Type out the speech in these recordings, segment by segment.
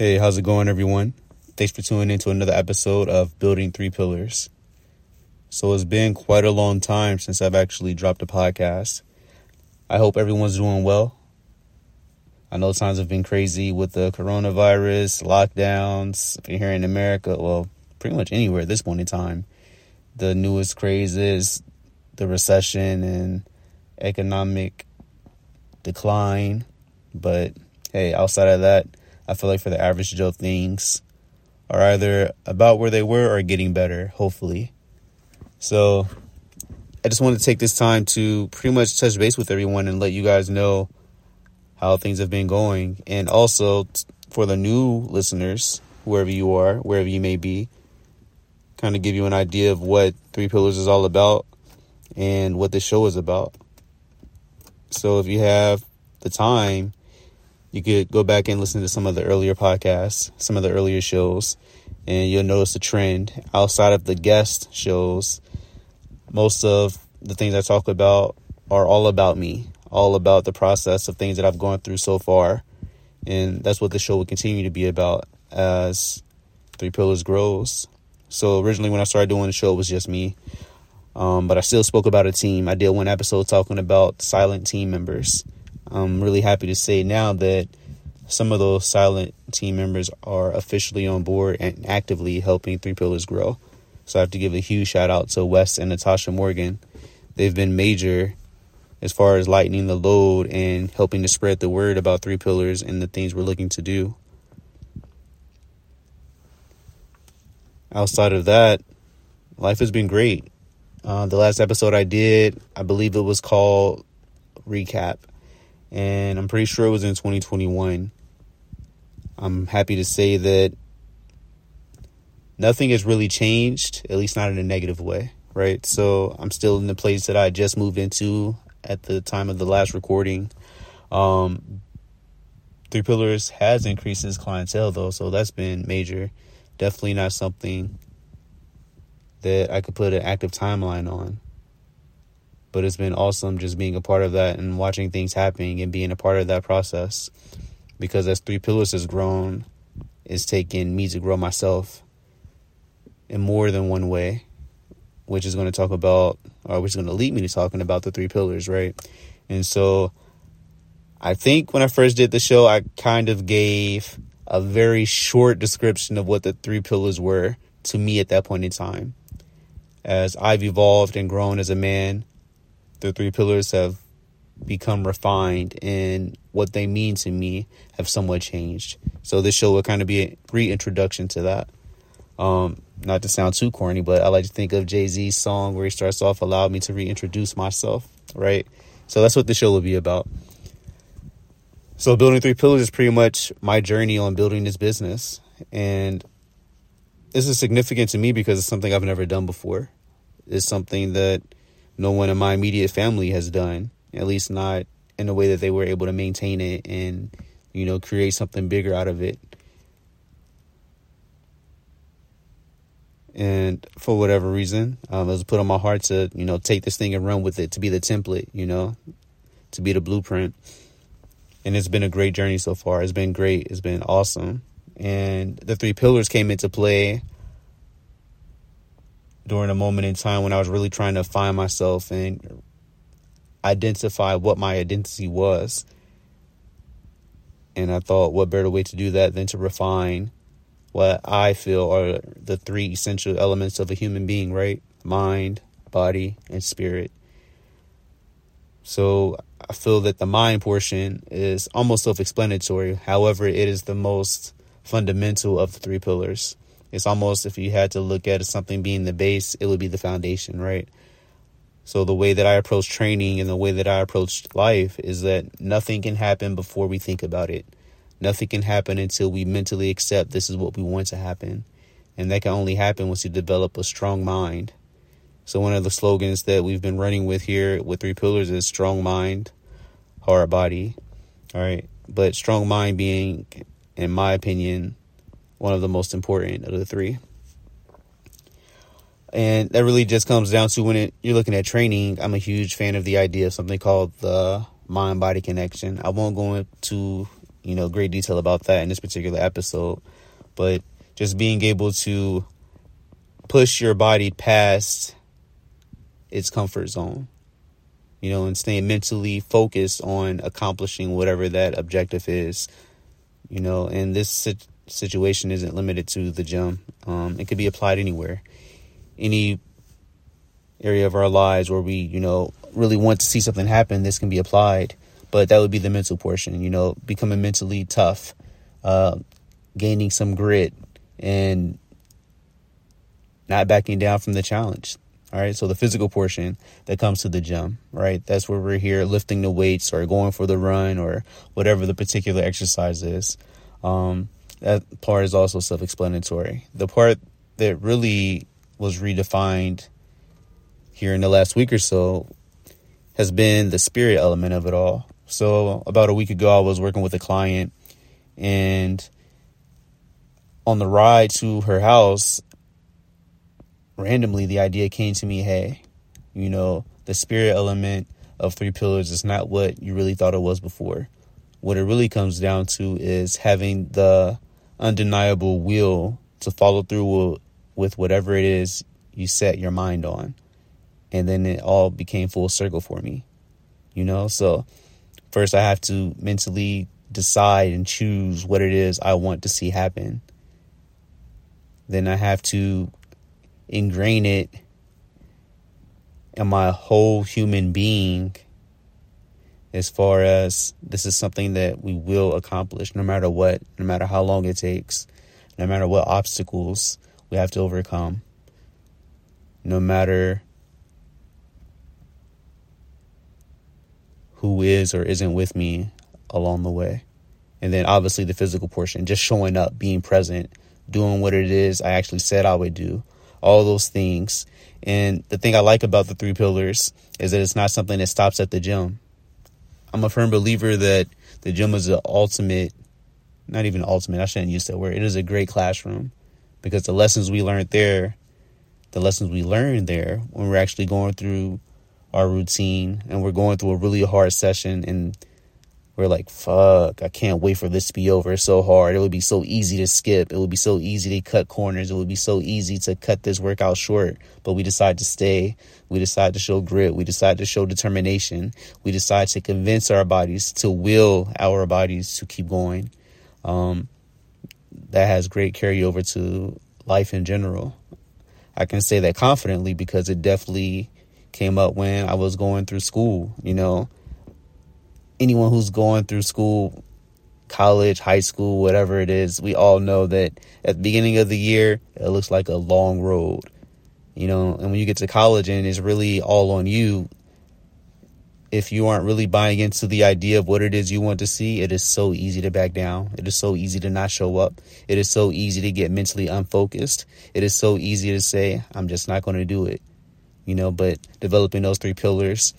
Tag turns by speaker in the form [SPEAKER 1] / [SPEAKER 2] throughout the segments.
[SPEAKER 1] Hey, how's it going, everyone? Thanks for tuning in to another episode of Building Three Pillars. So, it's been quite a long time since I've actually dropped a podcast. I hope everyone's doing well. I know times have been crazy with the coronavirus, lockdowns. If you're here in America, well, pretty much anywhere at this point in time, the newest craze is the recession and economic decline. But hey, outside of that, I feel like for the average Joe, things are either about where they were or getting better, hopefully. So I just wanted to take this time to pretty much touch base with everyone and let you guys know how things have been going. And also for the new listeners, wherever you are, wherever you may be, kind of give you an idea of what Three Pillars is all about and what this show is about. So if you have the time, you could go back and listen to some of the earlier podcasts, some of the earlier shows, and you'll notice a trend outside of the guest shows. Most of the things I talk about are all about me, all about the process of things that I've gone through so far. And that's what the show will continue to be about as Three Pillars grows. So originally, when I started doing the show, it was just me. Um, but I still spoke about a team. I did one episode talking about silent team members. I'm really happy to say now that some of those silent team members are officially on board and actively helping Three Pillars grow. So I have to give a huge shout out to Wes and Natasha Morgan. They've been major as far as lightening the load and helping to spread the word about Three Pillars and the things we're looking to do. Outside of that, life has been great. Uh, the last episode I did, I believe it was called Recap and I'm pretty sure it was in 2021. I'm happy to say that nothing has really changed, at least not in a negative way, right? So I'm still in the place that I just moved into at the time of the last recording. Um, Three Pillars has increased its clientele though, so that's been major. Definitely not something that I could put an active timeline on but it's been awesome just being a part of that and watching things happening and being a part of that process. Because as three pillars has grown it's taken me to grow myself in more than one way which is going to talk about or which is going to lead me to talking about the three pillars right? And so i think when i first did the show i kind of gave a very short description of what the three pillars were to me at that point in time. As i've evolved and grown as a man the three pillars have become refined and what they mean to me have somewhat changed. So this show will kind of be a reintroduction to that. Um, not to sound too corny, but I like to think of Jay Z's song where he starts off, "Allow me to reintroduce myself." Right. So that's what the show will be about. So building three pillars is pretty much my journey on building this business, and this is significant to me because it's something I've never done before. It's something that no one in my immediate family has done, at least not in a way that they were able to maintain it and, you know, create something bigger out of it. And for whatever reason, um, it was put on my heart to, you know, take this thing and run with it, to be the template, you know, to be the blueprint. And it's been a great journey so far. It's been great. It's been awesome. And the three pillars came into play during a moment in time when I was really trying to find myself and identify what my identity was. And I thought, what better way to do that than to refine what I feel are the three essential elements of a human being, right? Mind, body, and spirit. So I feel that the mind portion is almost self explanatory. However, it is the most fundamental of the three pillars. It's almost if you had to look at something being the base, it would be the foundation, right? So the way that I approach training and the way that I approach life is that nothing can happen before we think about it. Nothing can happen until we mentally accept this is what we want to happen. And that can only happen once you develop a strong mind. So one of the slogans that we've been running with here with three pillars is strong mind, hard body. All right. But strong mind being, in my opinion, one of the most important of the three. And that really just comes down to when it, you're looking at training. I'm a huge fan of the idea of something called the mind body connection. I won't go into you know, great detail about that in this particular episode. But just being able to push your body past its comfort zone, you know, and staying mentally focused on accomplishing whatever that objective is, you know, and this situation isn't limited to the gym. Um, it could be applied anywhere, any area of our lives where we, you know, really want to see something happen. This can be applied, but that would be the mental portion. You know, becoming mentally tough, uh, gaining some grit, and not backing down from the challenge. All right. So the physical portion that comes to the gym, right? That's where we're here lifting the weights or going for the run or whatever the particular exercise is. Um, that part is also self explanatory. The part that really was redefined here in the last week or so has been the spirit element of it all. So, about a week ago, I was working with a client, and on the ride to her house, randomly the idea came to me hey, you know, the spirit element of three pillars is not what you really thought it was before. What it really comes down to is having the undeniable will to follow through with whatever it is you set your mind on. And then it all became full circle for me. You know, so first I have to mentally decide and choose what it is I want to see happen. Then I have to ingrain it in my whole human being as far as this is something that we will accomplish no matter what, no matter how long it takes, no matter what obstacles we have to overcome, no matter who is or isn't with me along the way. And then obviously the physical portion, just showing up, being present, doing what it is I actually said I would do, all those things. And the thing I like about the three pillars is that it's not something that stops at the gym I'm a firm believer that the gym is the ultimate, not even ultimate, I shouldn't use that word. It is a great classroom because the lessons we learned there, the lessons we learned there when we're actually going through our routine and we're going through a really hard session and we're like, fuck, I can't wait for this to be over. It's so hard. It would be so easy to skip. It would be so easy to cut corners. It would be so easy to cut this workout short. But we decide to stay. We decide to show grit. We decide to show determination. We decide to convince our bodies, to will our bodies to keep going. Um, that has great carryover to life in general. I can say that confidently because it definitely came up when I was going through school, you know anyone who's going through school, college, high school, whatever it is, we all know that at the beginning of the year, it looks like a long road. You know, and when you get to college and it's really all on you, if you aren't really buying into the idea of what it is you want to see, it is so easy to back down. It is so easy to not show up. It is so easy to get mentally unfocused. It is so easy to say, I'm just not going to do it. You know, but developing those three pillars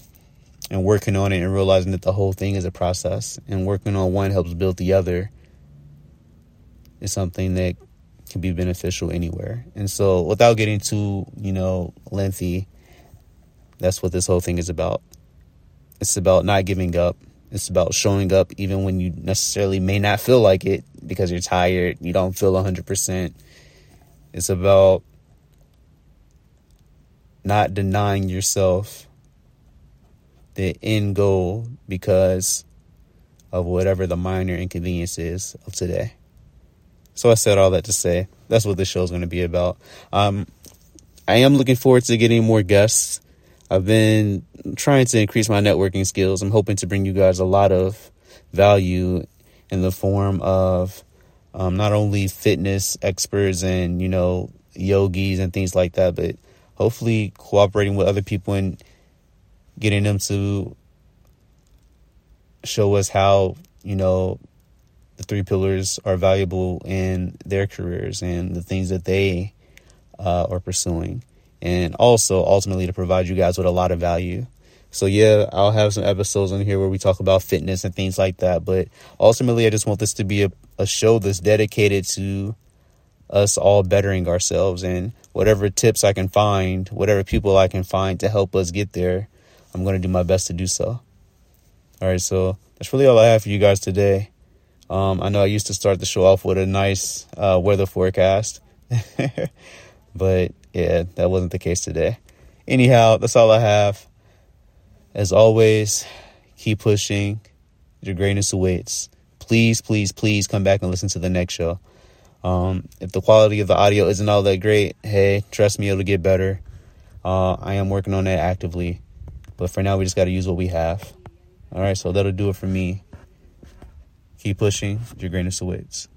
[SPEAKER 1] and working on it and realizing that the whole thing is a process and working on one helps build the other is something that can be beneficial anywhere. And so without getting too, you know, lengthy, that's what this whole thing is about. It's about not giving up. It's about showing up even when you necessarily may not feel like it because you're tired, you don't feel 100%. It's about not denying yourself the end goal because of whatever the minor inconvenience is of today. So I said all that to say that's what this show is going to be about. Um, I am looking forward to getting more guests. I've been trying to increase my networking skills. I'm hoping to bring you guys a lot of value in the form of um, not only fitness experts and you know yogis and things like that, but hopefully cooperating with other people and getting them to show us how, you know, the three pillars are valuable in their careers and the things that they uh, are pursuing. And also, ultimately, to provide you guys with a lot of value. So, yeah, I'll have some episodes on here where we talk about fitness and things like that. But ultimately, I just want this to be a, a show that's dedicated to us all bettering ourselves and whatever tips I can find, whatever people I can find to help us get there I'm going to do my best to do so. All right, so that's really all I have for you guys today. Um, I know I used to start the show off with a nice uh, weather forecast, but yeah, that wasn't the case today. Anyhow, that's all I have. As always, keep pushing. Your greatness awaits. Please, please, please come back and listen to the next show. Um, if the quality of the audio isn't all that great, hey, trust me, it'll get better. Uh, I am working on that actively. But for now, we just got to use what we have. All right, so that'll do it for me. Keep pushing. Your greatness awaits.